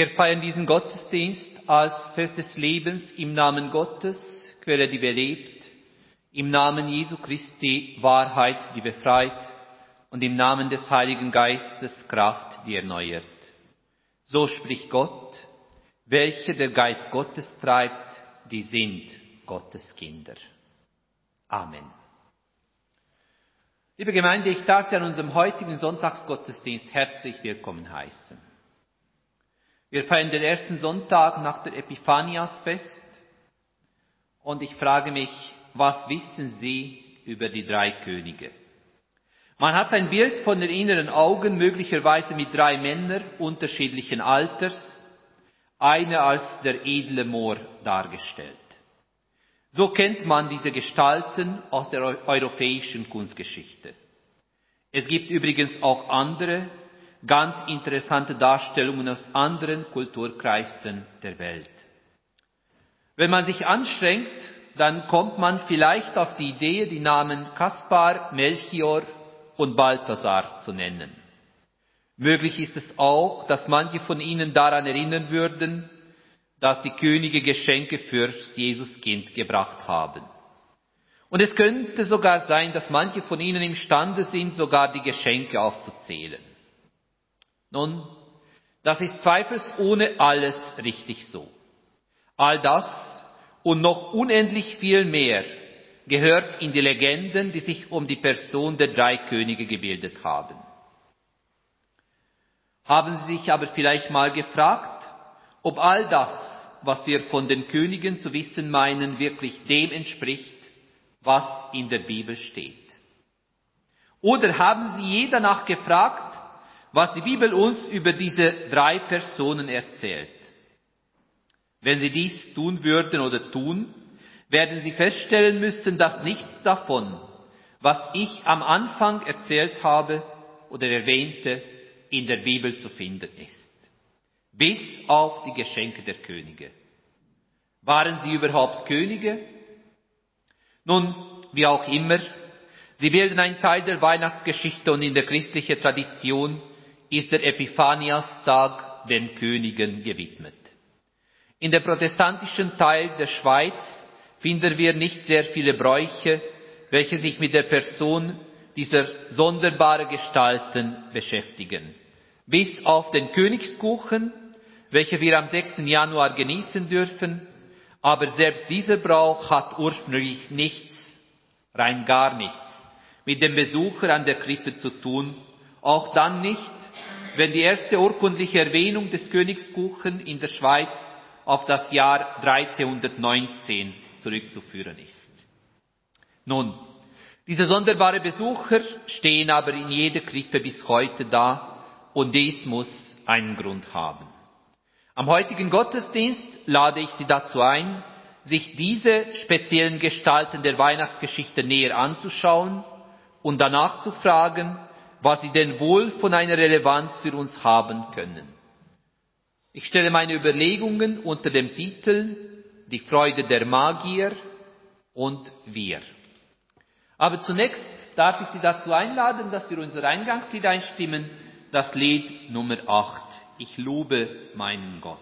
Wir feiern diesen Gottesdienst als Fest des Lebens im Namen Gottes, Quelle, die belebt, im Namen Jesu Christi, Wahrheit, die befreit und im Namen des Heiligen Geistes, Kraft, die erneuert. So spricht Gott, welche der Geist Gottes treibt, die sind Gottes Kinder. Amen. Liebe Gemeinde, ich darf Sie an unserem heutigen Sonntagsgottesdienst herzlich willkommen heißen. Wir feiern den ersten Sonntag nach der Epiphaniasfest und ich frage mich, was wissen Sie über die drei Könige? Man hat ein Bild von den inneren Augen, möglicherweise mit drei Männern unterschiedlichen Alters, eine als der edle Moor dargestellt. So kennt man diese Gestalten aus der europäischen Kunstgeschichte. Es gibt übrigens auch andere, ganz interessante Darstellungen aus anderen Kulturkreisen der Welt. Wenn man sich anstrengt, dann kommt man vielleicht auf die Idee, die Namen Kaspar, Melchior und Balthasar zu nennen. Möglich ist es auch, dass manche von Ihnen daran erinnern würden, dass die Könige Geschenke fürs Jesuskind gebracht haben. Und es könnte sogar sein, dass manche von Ihnen imstande sind, sogar die Geschenke aufzuzählen. Nun, das ist zweifelsohne alles richtig so. All das und noch unendlich viel mehr gehört in die Legenden, die sich um die Person der drei Könige gebildet haben. Haben Sie sich aber vielleicht mal gefragt, ob all das, was wir von den Königen zu wissen meinen, wirklich dem entspricht, was in der Bibel steht? Oder haben Sie je danach gefragt, was die Bibel uns über diese drei Personen erzählt? Wenn Sie dies tun würden oder tun, werden Sie feststellen müssen, dass nichts davon, was ich am Anfang erzählt habe oder erwähnte, in der Bibel zu finden ist. Bis auf die Geschenke der Könige. Waren sie überhaupt Könige? Nun, wie auch immer, sie bilden einen Teil der Weihnachtsgeschichte und in der christlichen Tradition ist der Epiphaniastag den Königen gewidmet. In der protestantischen Teil der Schweiz finden wir nicht sehr viele Bräuche, welche sich mit der Person dieser sonderbaren Gestalten beschäftigen. Bis auf den Königskuchen, welche wir am 6. Januar genießen dürfen, aber selbst dieser Brauch hat ursprünglich nichts, rein gar nichts, mit dem Besucher an der Krippe zu tun, auch dann nicht, wenn die erste urkundliche Erwähnung des Königskuchen in der Schweiz auf das Jahr 1319 zurückzuführen ist. Nun, diese sonderbare Besucher stehen aber in jeder Krippe bis heute da und dies muss einen Grund haben. Am heutigen Gottesdienst lade ich Sie dazu ein, sich diese speziellen Gestalten der Weihnachtsgeschichte näher anzuschauen und danach zu fragen, was sie denn wohl von einer Relevanz für uns haben können. Ich stelle meine Überlegungen unter dem Titel Die Freude der Magier und wir. Aber zunächst darf ich Sie dazu einladen, dass wir unser Eingangslied einstimmen, das Lied Nummer 8. Ich lobe meinen Gott.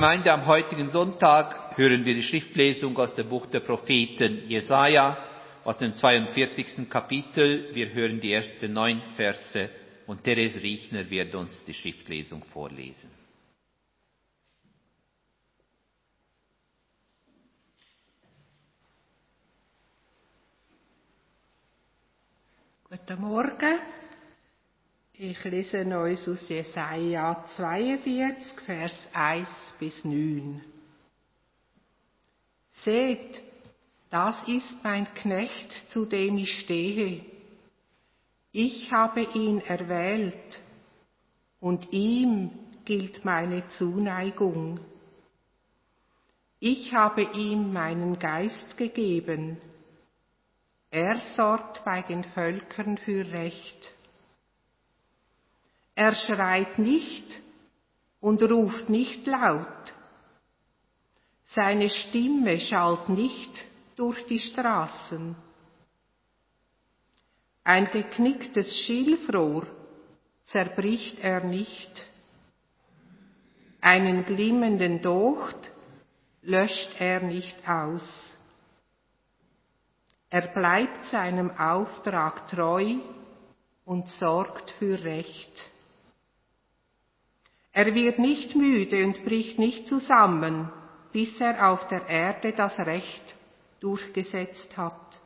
Gemeinde am heutigen Sonntag hören wir die Schriftlesung aus dem Buch der Propheten Jesaja, aus dem 42. Kapitel. Wir hören die ersten neun Verse und Therese Riechner wird uns die Schriftlesung vorlesen. Guten Morgen. Ich lese uns aus Jesaja 42, Vers 1 bis 9. Seht, das ist mein Knecht, zu dem ich stehe. Ich habe ihn erwählt und ihm gilt meine Zuneigung. Ich habe ihm meinen Geist gegeben. Er sorgt bei den Völkern für Recht. Er schreit nicht und ruft nicht laut. Seine Stimme schallt nicht durch die Straßen. Ein geknicktes Schilfrohr zerbricht er nicht. Einen glimmenden Docht löscht er nicht aus. Er bleibt seinem Auftrag treu und sorgt für Recht. Er wird nicht müde und bricht nicht zusammen, bis er auf der Erde das Recht durchgesetzt hat.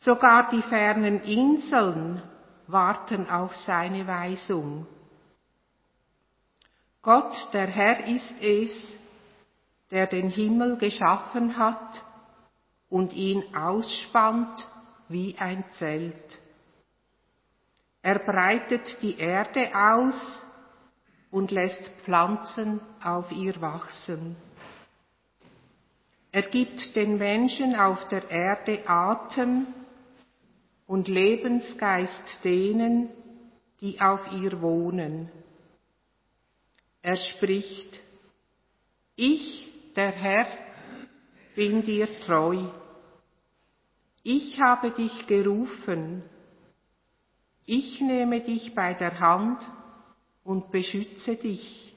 Sogar die fernen Inseln warten auf seine Weisung. Gott, der Herr ist es, der den Himmel geschaffen hat und ihn ausspannt wie ein Zelt. Er breitet die Erde aus und lässt Pflanzen auf ihr wachsen. Er gibt den Menschen auf der Erde Atem und Lebensgeist denen, die auf ihr wohnen. Er spricht, ich, der Herr, bin dir treu. Ich habe dich gerufen. Ich nehme dich bei der Hand und beschütze dich.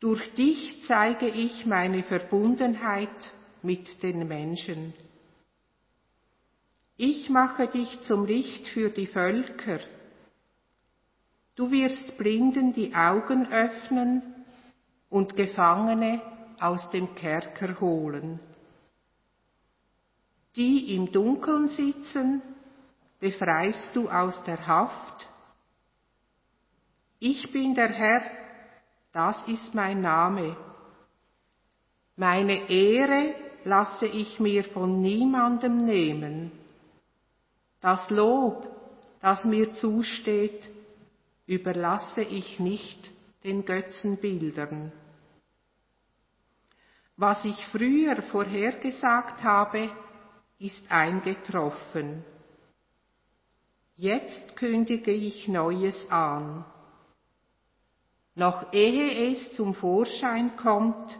Durch dich zeige ich meine Verbundenheit mit den Menschen. Ich mache dich zum Licht für die Völker. Du wirst Blinden die Augen öffnen und Gefangene aus dem Kerker holen. Die im Dunkeln sitzen, befreist du aus der Haft. Ich bin der Herr, das ist mein Name. Meine Ehre lasse ich mir von niemandem nehmen. Das Lob, das mir zusteht, überlasse ich nicht den Götzenbildern. Was ich früher vorhergesagt habe, ist eingetroffen. Jetzt kündige ich Neues an. Noch ehe es zum Vorschein kommt,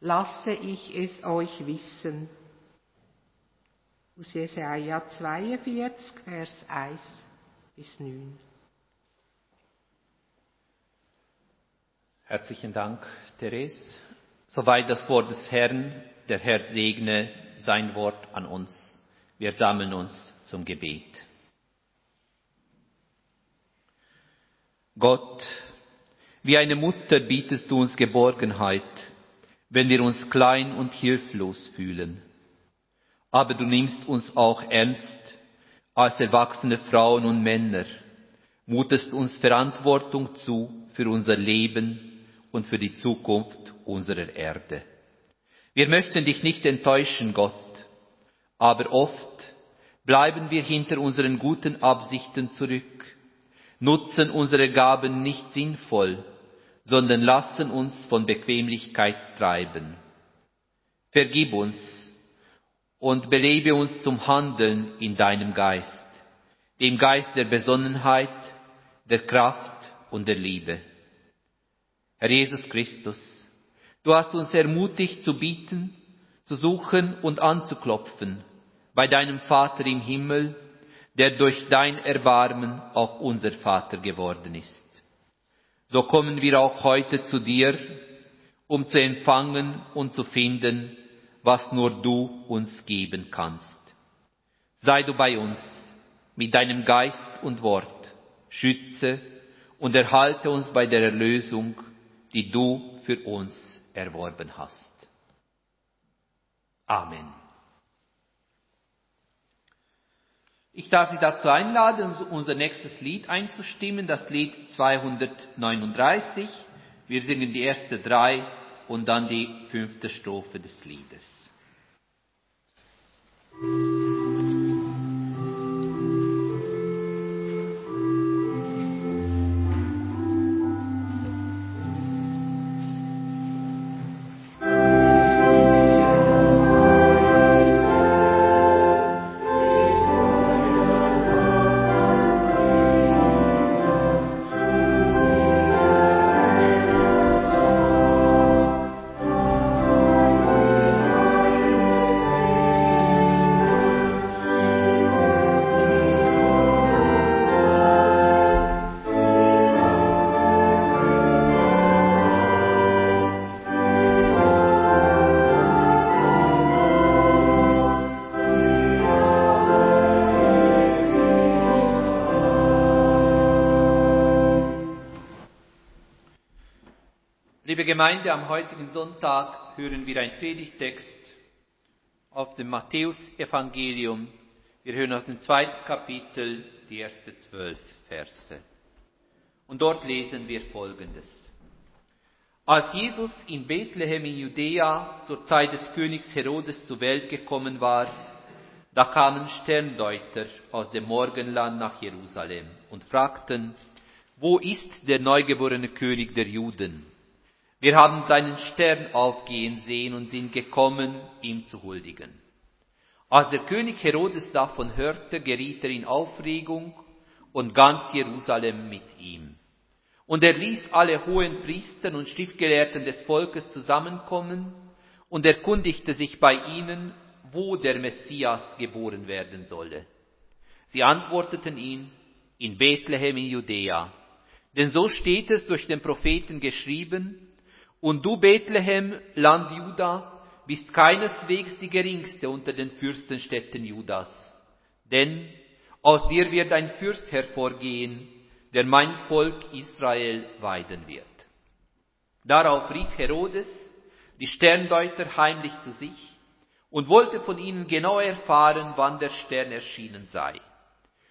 lasse ich es euch wissen. Aus Jesaja 42, Vers 1 bis 9. Herzlichen Dank, Therese. Soweit das Wort des Herrn. Der Herr segne sein Wort an uns. Wir sammeln uns zum Gebet. Gott, wie eine Mutter bietest du uns Geborgenheit, wenn wir uns klein und hilflos fühlen. Aber du nimmst uns auch ernst als erwachsene Frauen und Männer, mutest uns Verantwortung zu für unser Leben und für die Zukunft unserer Erde. Wir möchten dich nicht enttäuschen, Gott, aber oft bleiben wir hinter unseren guten Absichten zurück nutzen unsere Gaben nicht sinnvoll, sondern lassen uns von Bequemlichkeit treiben. Vergib uns und belebe uns zum Handeln in deinem Geist, dem Geist der Besonnenheit, der Kraft und der Liebe. Herr Jesus Christus, du hast uns ermutigt zu bieten, zu suchen und anzuklopfen bei deinem Vater im Himmel, der durch dein Erbarmen auch unser Vater geworden ist. So kommen wir auch heute zu dir, um zu empfangen und zu finden, was nur du uns geben kannst. Sei du bei uns mit deinem Geist und Wort, schütze und erhalte uns bei der Erlösung, die du für uns erworben hast. Amen. Ich darf Sie dazu einladen, unser nächstes Lied einzustimmen, das Lied 239. Wir singen die erste drei und dann die fünfte Strophe des Liedes. Gemeinde, am heutigen Sonntag hören wir einen Predigtext auf dem Matthäusevangelium. Wir hören aus dem zweiten Kapitel die ersten zwölf Verse. Und dort lesen wir Folgendes. Als Jesus in Bethlehem in Judäa zur Zeit des Königs Herodes zur Welt gekommen war, da kamen Sterndeuter aus dem Morgenland nach Jerusalem und fragten, wo ist der neugeborene König der Juden? Wir haben seinen Stern aufgehen sehen und sind gekommen, ihm zu huldigen. Als der König Herodes davon hörte, geriet er in Aufregung und ganz Jerusalem mit ihm. Und er ließ alle hohen Priester und Schriftgelehrten des Volkes zusammenkommen und erkundigte sich bei ihnen, wo der Messias geboren werden solle. Sie antworteten ihn, in Bethlehem in Judäa. Denn so steht es durch den Propheten geschrieben, und du, Bethlehem, Land Juda, bist keineswegs die geringste unter den Fürstenstädten Judas. Denn aus dir wird ein Fürst hervorgehen, der mein Volk Israel weiden wird. Darauf rief Herodes die Sterndeuter heimlich zu sich und wollte von ihnen genau erfahren, wann der Stern erschienen sei.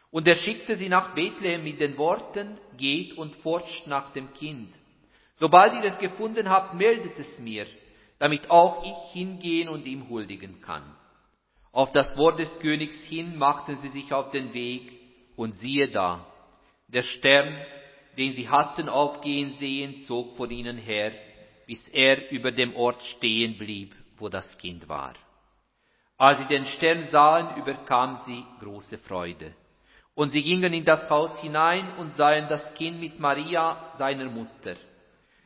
Und er schickte sie nach Bethlehem mit den Worten, geht und forscht nach dem Kind. Sobald ihr es gefunden habt, meldet es mir, damit auch ich hingehen und ihm huldigen kann. Auf das Wort des Königs hin machten sie sich auf den Weg, und siehe da, der Stern, den sie hatten aufgehen sehen, zog vor ihnen her, bis er über dem Ort stehen blieb, wo das Kind war. Als sie den Stern sahen, überkam sie große Freude. Und sie gingen in das Haus hinein und sahen das Kind mit Maria, seiner Mutter.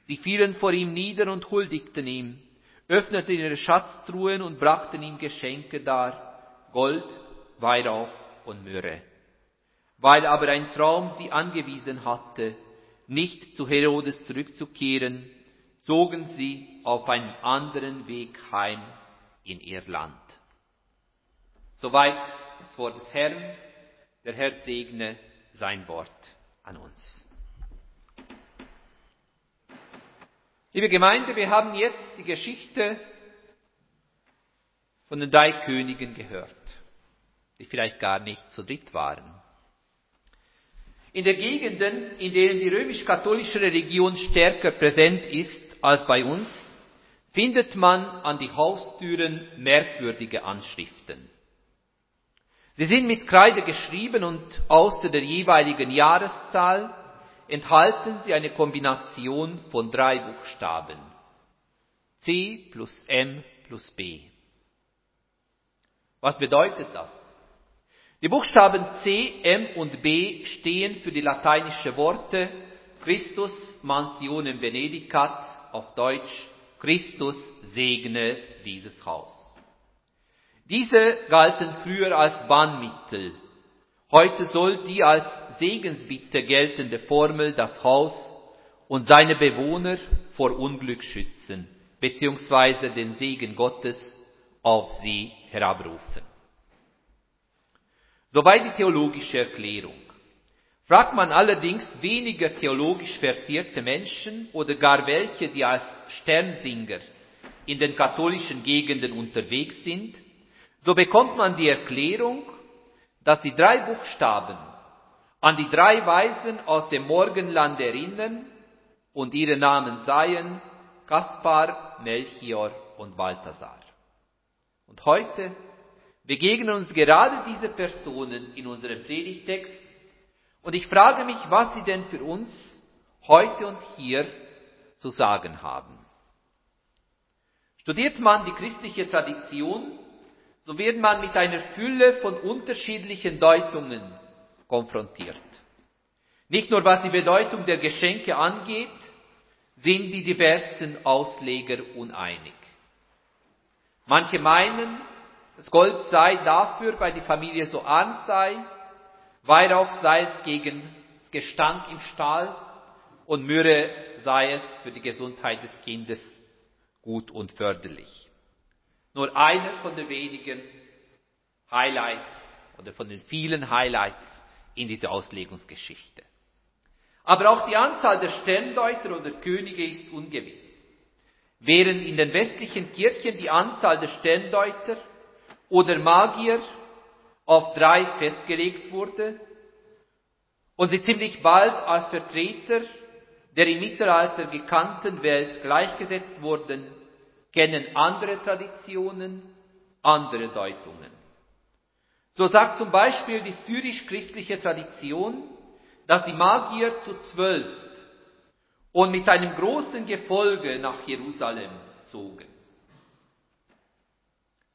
Sie fielen vor ihm nieder und huldigten ihm, öffneten ihre Schatztruhen und brachten ihm Geschenke dar, Gold, Weihrauch und Myrrhe. Weil aber ein Traum sie angewiesen hatte, nicht zu Herodes zurückzukehren, zogen sie auf einen anderen Weg heim in ihr Land. Soweit das Wort des Herrn. Der Herr segne sein Wort an uns. Liebe Gemeinde, wir haben jetzt die Geschichte von den drei Königen gehört, die vielleicht gar nicht zu dritt waren. In den Gegenden, in denen die römisch-katholische Religion stärker präsent ist als bei uns, findet man an die Haustüren merkwürdige Anschriften. Sie sind mit Kreide geschrieben und außer der jeweiligen Jahreszahl enthalten sie eine Kombination von drei Buchstaben. C plus M plus B. Was bedeutet das? Die Buchstaben C, M und B stehen für die lateinische Worte Christus mansionem benedicat, auf Deutsch Christus segne dieses Haus. Diese galten früher als Bannmittel. Heute soll die als Segensbitte geltende Formel das Haus und seine Bewohner vor Unglück schützen, beziehungsweise den Segen Gottes auf sie herabrufen. Soweit die theologische Erklärung. Fragt man allerdings weniger theologisch versierte Menschen oder gar welche, die als Sternsinger in den katholischen Gegenden unterwegs sind, so bekommt man die Erklärung, dass die drei Buchstaben an die drei Weisen aus dem Morgenland erinnern und ihre Namen seien Kaspar, Melchior und Balthasar. Und heute begegnen uns gerade diese Personen in unserem Predigtext und ich frage mich, was sie denn für uns heute und hier zu sagen haben. Studiert man die christliche Tradition, so wird man mit einer Fülle von unterschiedlichen Deutungen konfrontiert. Nicht nur was die Bedeutung der Geschenke angeht, sind die diversen Ausleger uneinig. Manche meinen, das Gold sei dafür, weil die Familie so arm sei, Weihrauch sei es gegen das Gestank im Stall und Myrrhe sei es für die Gesundheit des Kindes gut und förderlich. Nur eine von den wenigen Highlights oder von den vielen Highlights in dieser Auslegungsgeschichte. Aber auch die Anzahl der Sterndeuter oder Könige ist ungewiss. Während in den westlichen Kirchen die Anzahl der Sterndeuter oder Magier auf drei festgelegt wurde und sie ziemlich bald als Vertreter der im Mittelalter gekannten Welt gleichgesetzt wurden, kennen andere Traditionen, andere Deutungen. So sagt zum Beispiel die syrisch-christliche Tradition, dass die Magier zu zwölf und mit einem großen Gefolge nach Jerusalem zogen.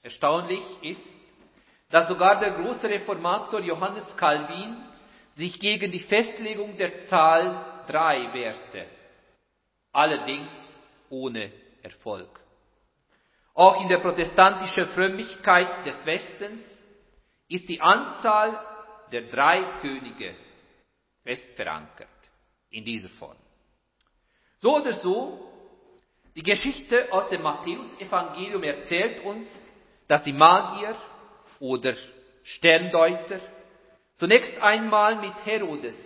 Erstaunlich ist, dass sogar der große Reformator Johannes Calvin sich gegen die Festlegung der Zahl drei wehrte, allerdings ohne Erfolg. Auch in der protestantischen Frömmigkeit des Westens ist die Anzahl der drei Könige fest verankert in dieser Form. So oder so, die Geschichte aus dem Matthäusevangelium erzählt uns, dass die Magier oder Sterndeuter zunächst einmal mit Herodes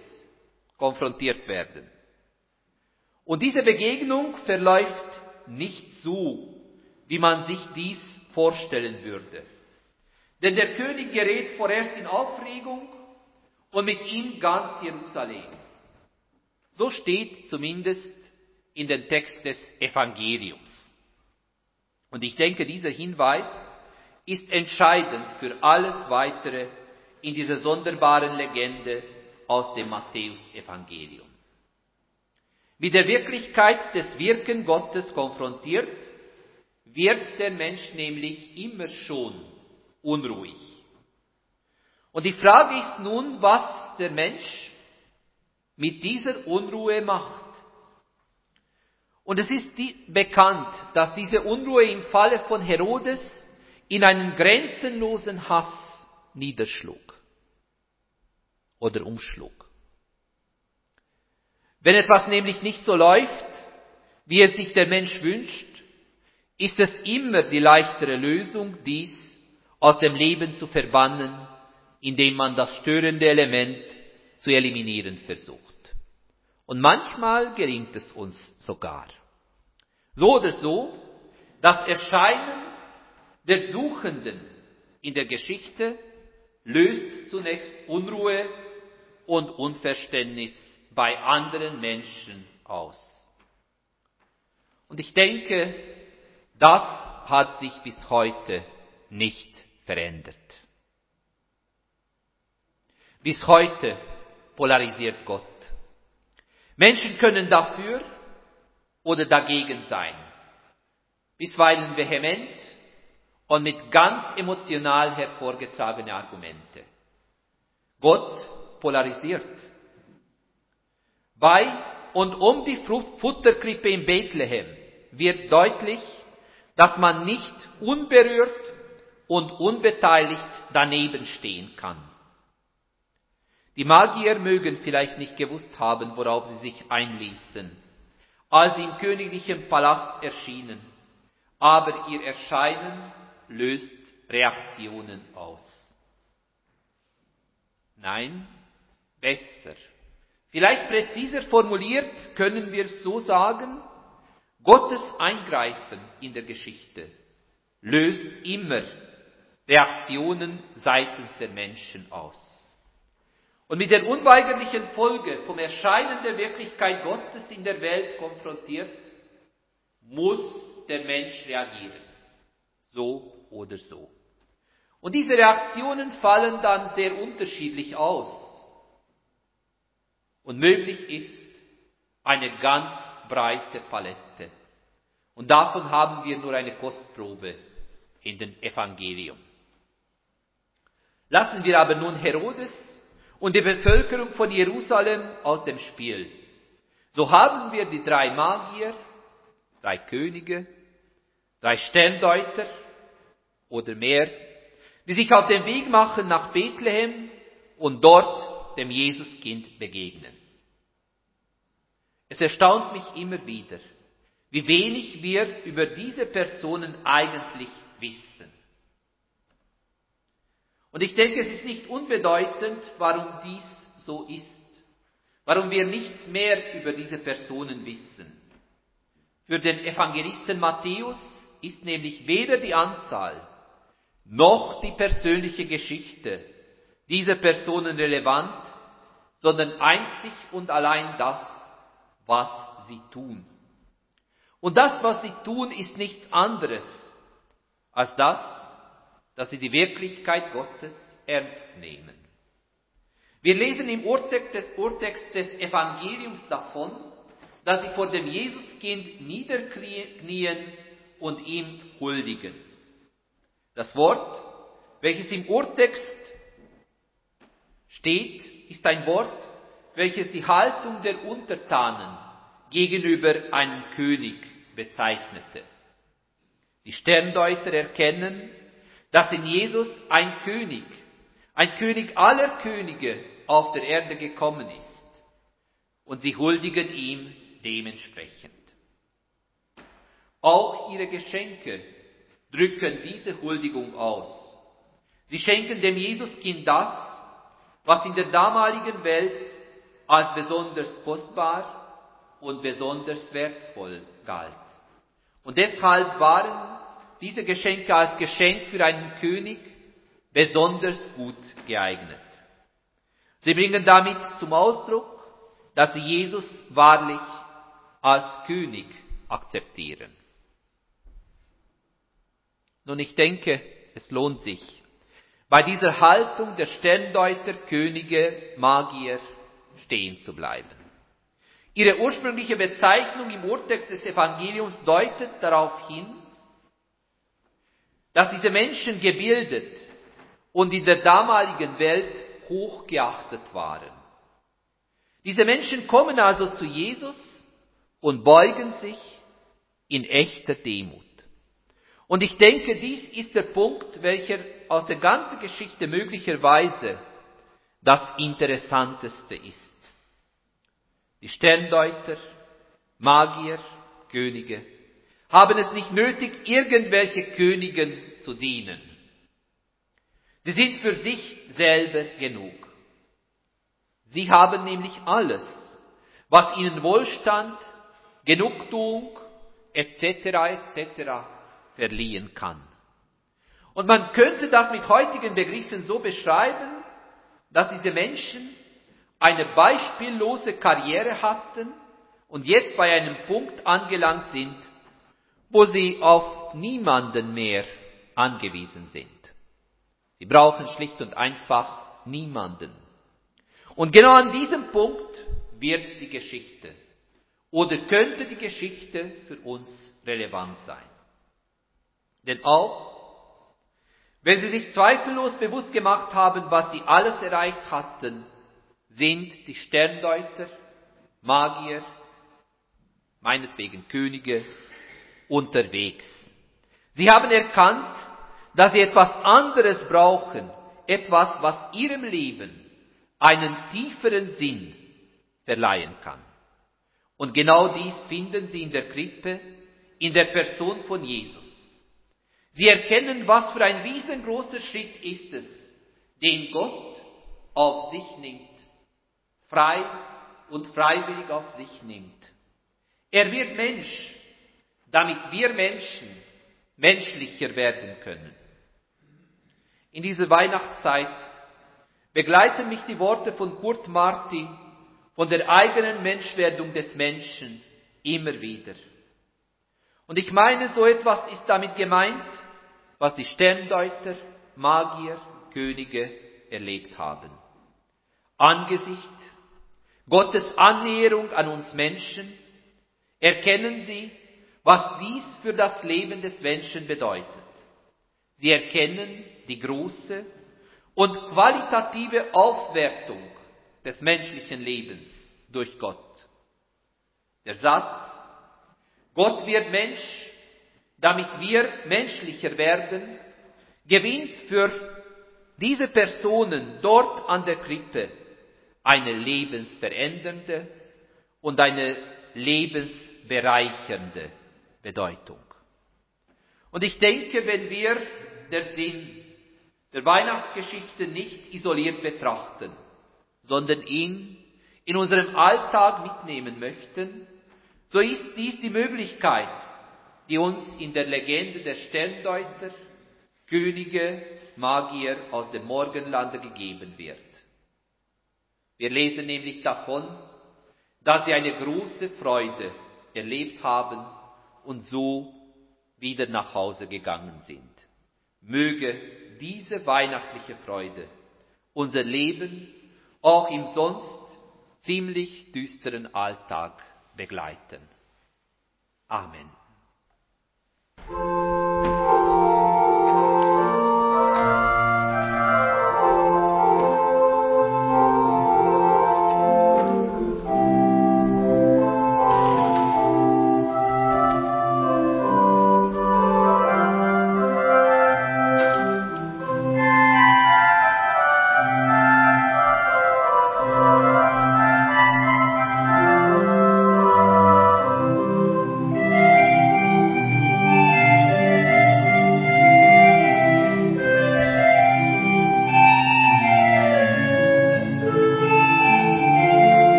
konfrontiert werden. Und diese Begegnung verläuft nicht so, wie man sich dies vorstellen würde. Denn der König gerät vorerst in Aufregung und mit ihm ganz Jerusalem. So steht zumindest in dem Text des Evangeliums. Und ich denke, dieser Hinweis ist entscheidend für alles weitere in dieser sonderbaren Legende aus dem Matthäusevangelium. Mit der Wirklichkeit des Wirken Gottes konfrontiert, wird der Mensch nämlich immer schon unruhig. Und die Frage ist nun, was der Mensch mit dieser Unruhe macht. Und es ist bekannt, dass diese Unruhe im Falle von Herodes in einen grenzenlosen Hass niederschlug oder umschlug. Wenn etwas nämlich nicht so läuft, wie es sich der Mensch wünscht, ist es immer die leichtere Lösung, dies aus dem Leben zu verbannen indem man das störende Element zu eliminieren versucht. Und manchmal gelingt es uns sogar. So oder so, das Erscheinen der Suchenden in der Geschichte löst zunächst Unruhe und Unverständnis bei anderen Menschen aus. Und ich denke, das hat sich bis heute nicht verändert. Bis heute polarisiert Gott. Menschen können dafür oder dagegen sein, bisweilen vehement und mit ganz emotional hervorgezogene Argumente. Gott polarisiert. Bei und um die Futterkrippe in Bethlehem wird deutlich, dass man nicht unberührt und unbeteiligt daneben stehen kann. Die Magier mögen vielleicht nicht gewusst haben, worauf sie sich einließen, als sie im königlichen Palast erschienen, aber ihr Erscheinen löst Reaktionen aus. Nein, besser. Vielleicht präziser formuliert können wir so sagen, Gottes Eingreifen in der Geschichte löst immer Reaktionen seitens der Menschen aus. Und mit der unweigerlichen Folge vom Erscheinen der Wirklichkeit Gottes in der Welt konfrontiert, muss der Mensch reagieren. So oder so. Und diese Reaktionen fallen dann sehr unterschiedlich aus. Und möglich ist eine ganz breite Palette. Und davon haben wir nur eine Kostprobe in den Evangelium. Lassen wir aber nun Herodes und die Bevölkerung von Jerusalem aus dem Spiel. So haben wir die drei Magier, drei Könige, drei Sterndeuter oder mehr, die sich auf den Weg machen nach Bethlehem und dort dem Jesuskind begegnen. Es erstaunt mich immer wieder, wie wenig wir über diese Personen eigentlich wissen. Und ich denke, es ist nicht unbedeutend, warum dies so ist, warum wir nichts mehr über diese Personen wissen. Für den Evangelisten Matthäus ist nämlich weder die Anzahl noch die persönliche Geschichte dieser Personen relevant, sondern einzig und allein das, was sie tun. Und das, was sie tun, ist nichts anderes als das, dass sie die Wirklichkeit Gottes ernst nehmen. Wir lesen im Urtext des, Urtext des Evangeliums davon, dass sie vor dem Jesuskind niederknien und ihm huldigen. Das Wort, welches im Urtext steht, ist ein Wort, welches die Haltung der Untertanen gegenüber einem König bezeichnete. Die Sterndeuter erkennen, dass in Jesus ein König, ein König aller Könige auf der Erde gekommen ist. Und sie huldigen ihm dementsprechend. Auch ihre Geschenke drücken diese Huldigung aus. Sie schenken dem Jesuskind das, was in der damaligen Welt als besonders kostbar und besonders wertvoll galt. Und deshalb waren diese Geschenke als Geschenk für einen König besonders gut geeignet. Sie bringen damit zum Ausdruck, dass sie Jesus wahrlich als König akzeptieren. Nun, ich denke, es lohnt sich, bei dieser Haltung der Sterndeuter, Könige, Magier stehen zu bleiben. Ihre ursprüngliche Bezeichnung im Urtext des Evangeliums deutet darauf hin, dass diese Menschen gebildet und in der damaligen Welt hochgeachtet waren. Diese Menschen kommen also zu Jesus und beugen sich in echter Demut. Und ich denke, dies ist der Punkt, welcher aus der ganzen Geschichte möglicherweise das Interessanteste ist. Die Sterndeuter, Magier, Könige haben es nicht nötig, irgendwelche Königen zu dienen. Sie sind für sich selber genug. Sie haben nämlich alles, was ihnen Wohlstand, Genugtuung etc. etc. verliehen kann. Und man könnte das mit heutigen Begriffen so beschreiben, dass diese Menschen eine beispiellose Karriere hatten und jetzt bei einem Punkt angelangt sind, wo sie auf niemanden mehr angewiesen sind. Sie brauchen schlicht und einfach niemanden. Und genau an diesem Punkt wird die Geschichte oder könnte die Geschichte für uns relevant sein. Denn auch wenn sie sich zweifellos bewusst gemacht haben, was sie alles erreicht hatten, sind die Sterndeuter, Magier, meinetwegen Könige, unterwegs. Sie haben erkannt, dass sie etwas anderes brauchen, etwas, was ihrem Leben einen tieferen Sinn verleihen kann. Und genau dies finden sie in der Krippe, in der Person von Jesus. Sie erkennen, was für ein riesengroßer Schritt ist es, den Gott auf sich nimmt, frei und freiwillig auf sich nimmt. Er wird Mensch, damit wir Menschen menschlicher werden können. In dieser Weihnachtszeit begleiten mich die Worte von Kurt Marti von der eigenen Menschwerdung des Menschen immer wieder. Und ich meine, so etwas ist damit gemeint, was die Sterndeuter, Magier, Könige erlebt haben. Angesichts Gottes Annäherung an uns Menschen erkennen sie, was dies für das Leben des Menschen bedeutet. Sie erkennen die große und qualitative Aufwertung des menschlichen Lebens durch Gott. Der Satz, Gott wird Mensch, damit wir menschlicher werden, gewinnt für diese Personen dort an der Krippe eine lebensverändernde und eine lebensbereichernde Bedeutung. Und ich denke, wenn wir den Sinn der Weihnachtsgeschichte nicht isoliert betrachten, sondern ihn in unserem Alltag mitnehmen möchten, so ist dies die Möglichkeit, die uns in der Legende der Sterndeuter, Könige, Magier aus dem Morgenlande gegeben wird. Wir lesen nämlich davon, dass sie eine große Freude erlebt haben und so wieder nach Hause gegangen sind. Möge diese weihnachtliche Freude unser Leben auch im sonst ziemlich düsteren Alltag begleiten. Amen.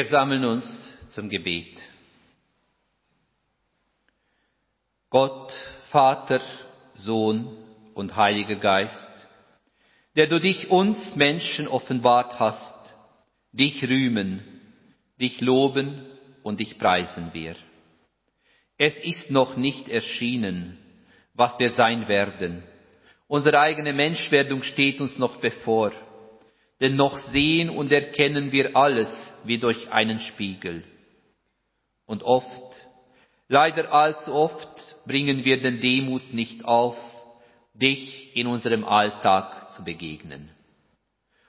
Wir sammeln uns zum Gebet. Gott, Vater, Sohn und Heiliger Geist, der du dich uns Menschen offenbart hast, dich rühmen, dich loben und dich preisen wir. Es ist noch nicht erschienen, was wir sein werden. Unsere eigene Menschwerdung steht uns noch bevor denn noch sehen und erkennen wir alles wie durch einen Spiegel. Und oft, leider allzu oft, bringen wir den Demut nicht auf, dich in unserem Alltag zu begegnen.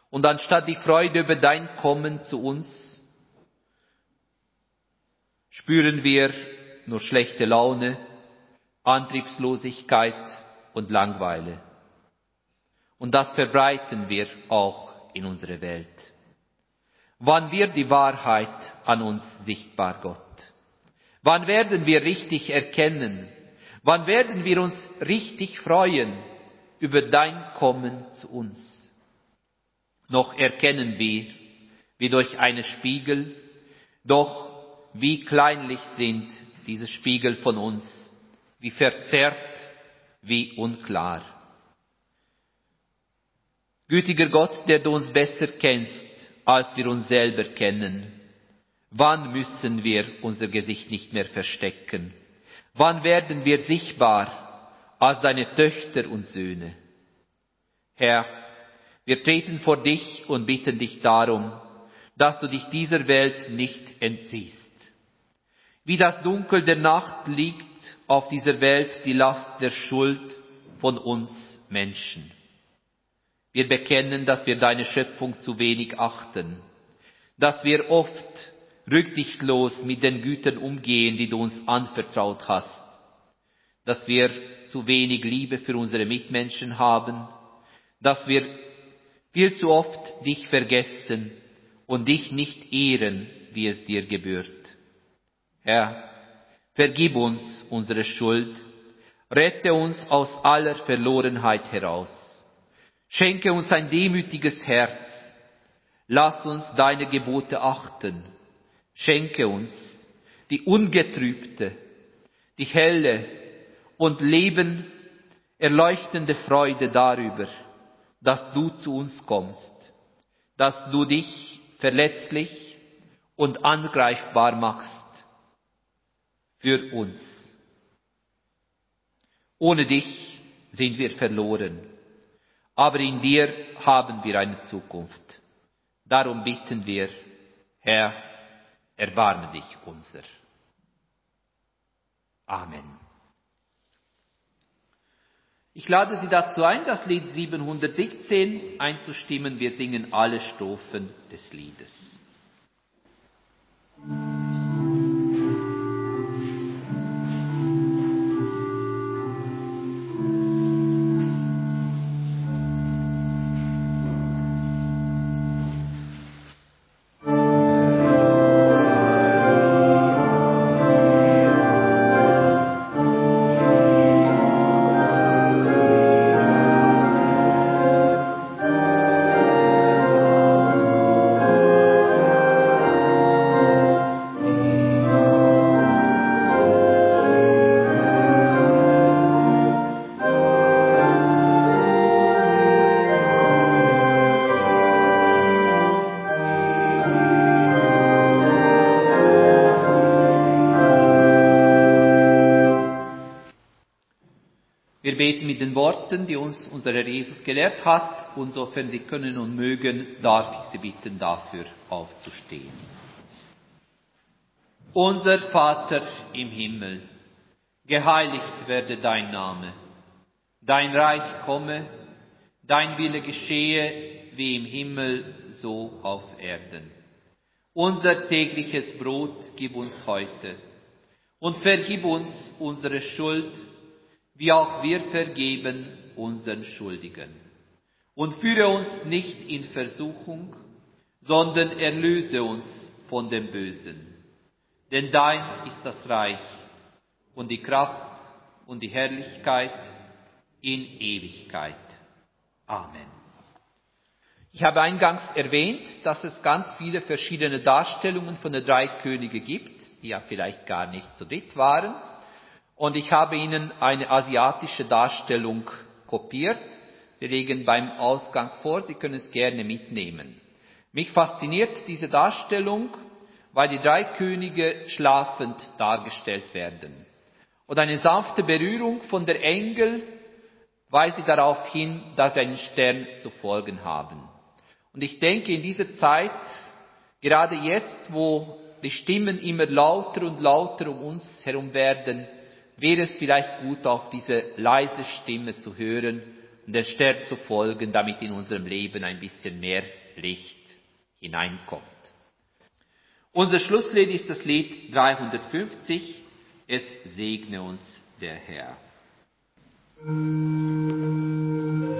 Und anstatt die Freude über dein Kommen zu uns, spüren wir nur schlechte Laune, Antriebslosigkeit und Langweile. Und das verbreiten wir auch in unsere Welt. Wann wird die Wahrheit an uns sichtbar, Gott? Wann werden wir richtig erkennen? Wann werden wir uns richtig freuen über dein Kommen zu uns? Noch erkennen wir, wie durch einen Spiegel, doch wie kleinlich sind diese Spiegel von uns, wie verzerrt, wie unklar. Gütiger Gott, der du uns besser kennst als wir uns selber kennen. Wann müssen wir unser Gesicht nicht mehr verstecken? Wann werden wir sichtbar als deine Töchter und Söhne? Herr, wir treten vor dich und bitten dich darum, dass du dich dieser Welt nicht entziehst. Wie das Dunkel der Nacht liegt auf dieser Welt die Last der Schuld von uns Menschen. Wir bekennen, dass wir deine Schöpfung zu wenig achten, dass wir oft rücksichtslos mit den Gütern umgehen, die du uns anvertraut hast, dass wir zu wenig Liebe für unsere Mitmenschen haben, dass wir viel zu oft dich vergessen und dich nicht ehren, wie es dir gebührt. Herr, vergib uns unsere Schuld, rette uns aus aller Verlorenheit heraus, schenke uns ein demütiges Herz, lass uns deine Gebote achten, schenke uns die ungetrübte, die helle und Leben erleuchtende Freude darüber, dass du zu uns kommst, dass du dich verletzlich und angreifbar machst für uns. Ohne dich sind wir verloren, aber in dir haben wir eine Zukunft. Darum bitten wir, Herr, erbarme dich unser. Amen. Ich lade Sie dazu ein, das Lied 717 einzustimmen. Wir singen alle Strophen des Liedes. Beten mit den Worten, die uns unser Herr Jesus gelehrt hat, und sofern Sie können und mögen, darf ich Sie bitten, dafür aufzustehen. Unser Vater im Himmel, geheiligt werde dein Name, dein Reich komme, dein Wille geschehe, wie im Himmel, so auf Erden. Unser tägliches Brot gib uns heute und vergib uns unsere Schuld, wie auch wir vergeben unseren Schuldigen. Und führe uns nicht in Versuchung, sondern erlöse uns von dem Bösen. Denn dein ist das Reich und die Kraft und die Herrlichkeit in Ewigkeit. Amen. Ich habe eingangs erwähnt, dass es ganz viele verschiedene Darstellungen von den drei Könige gibt, die ja vielleicht gar nicht so dritt waren. Und ich habe Ihnen eine asiatische Darstellung kopiert. Sie legen beim Ausgang vor, Sie können es gerne mitnehmen. Mich fasziniert diese Darstellung, weil die drei Könige schlafend dargestellt werden. Und eine sanfte Berührung von der Engel weist darauf hin, dass sie einen Stern zu folgen haben. Und ich denke, in dieser Zeit, gerade jetzt, wo die Stimmen immer lauter und lauter um uns herum werden, wäre es vielleicht gut, auf diese leise Stimme zu hören und der Stern zu folgen, damit in unserem Leben ein bisschen mehr Licht hineinkommt. Unser Schlusslied ist das Lied 350. Es segne uns der Herr. Amen.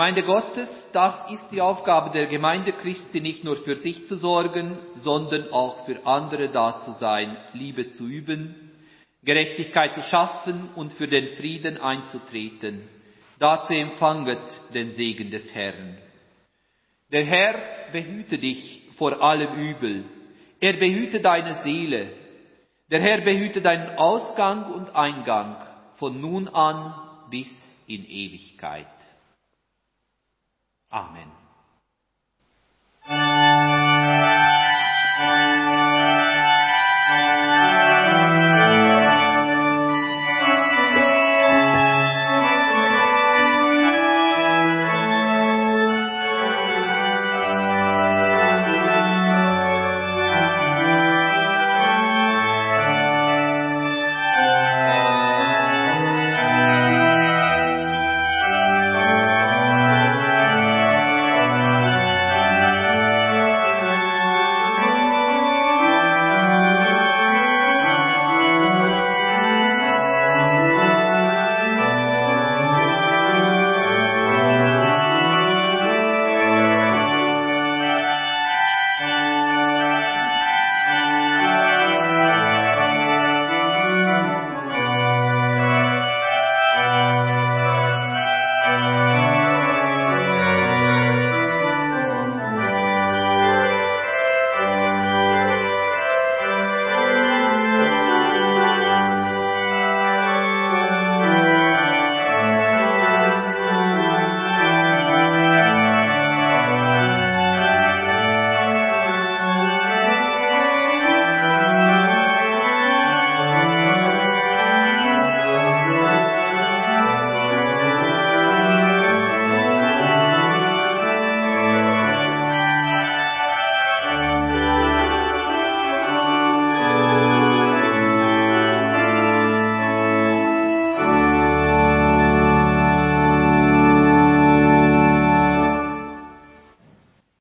Gemeinde Gottes, das ist die Aufgabe der Gemeinde Christi, nicht nur für sich zu sorgen, sondern auch für andere da zu sein, Liebe zu üben, Gerechtigkeit zu schaffen und für den Frieden einzutreten. Dazu empfanget den Segen des Herrn. Der Herr behüte dich vor allem Übel. Er behüte deine Seele. Der Herr behüte deinen Ausgang und Eingang von nun an bis in Ewigkeit. Amen.